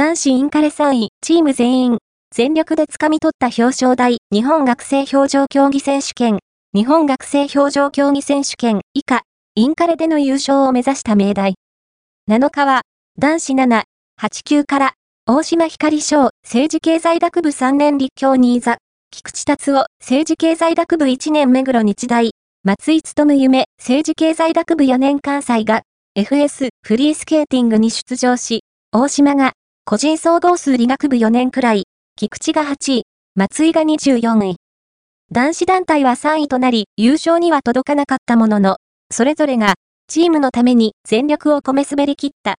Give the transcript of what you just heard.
男子インカレ3位、チーム全員、全力で掴み取った表彰台、日本学生表情競技選手権、日本学生表情競技選手権以下、インカレでの優勝を目指した命題。7日は、男子7、8級から、大島光翔、政治経済学部3年立教新座、菊池達夫、政治経済学部1年目黒日大、松井務夢、政治経済学部4年関西が、FS フリースケーティングに出場し、大島が、個人総合数理学部4年くらい、菊池が8位、松井が24位。男子団体は3位となり、優勝には届かなかったものの、それぞれが、チームのために全力を込め滑り切った。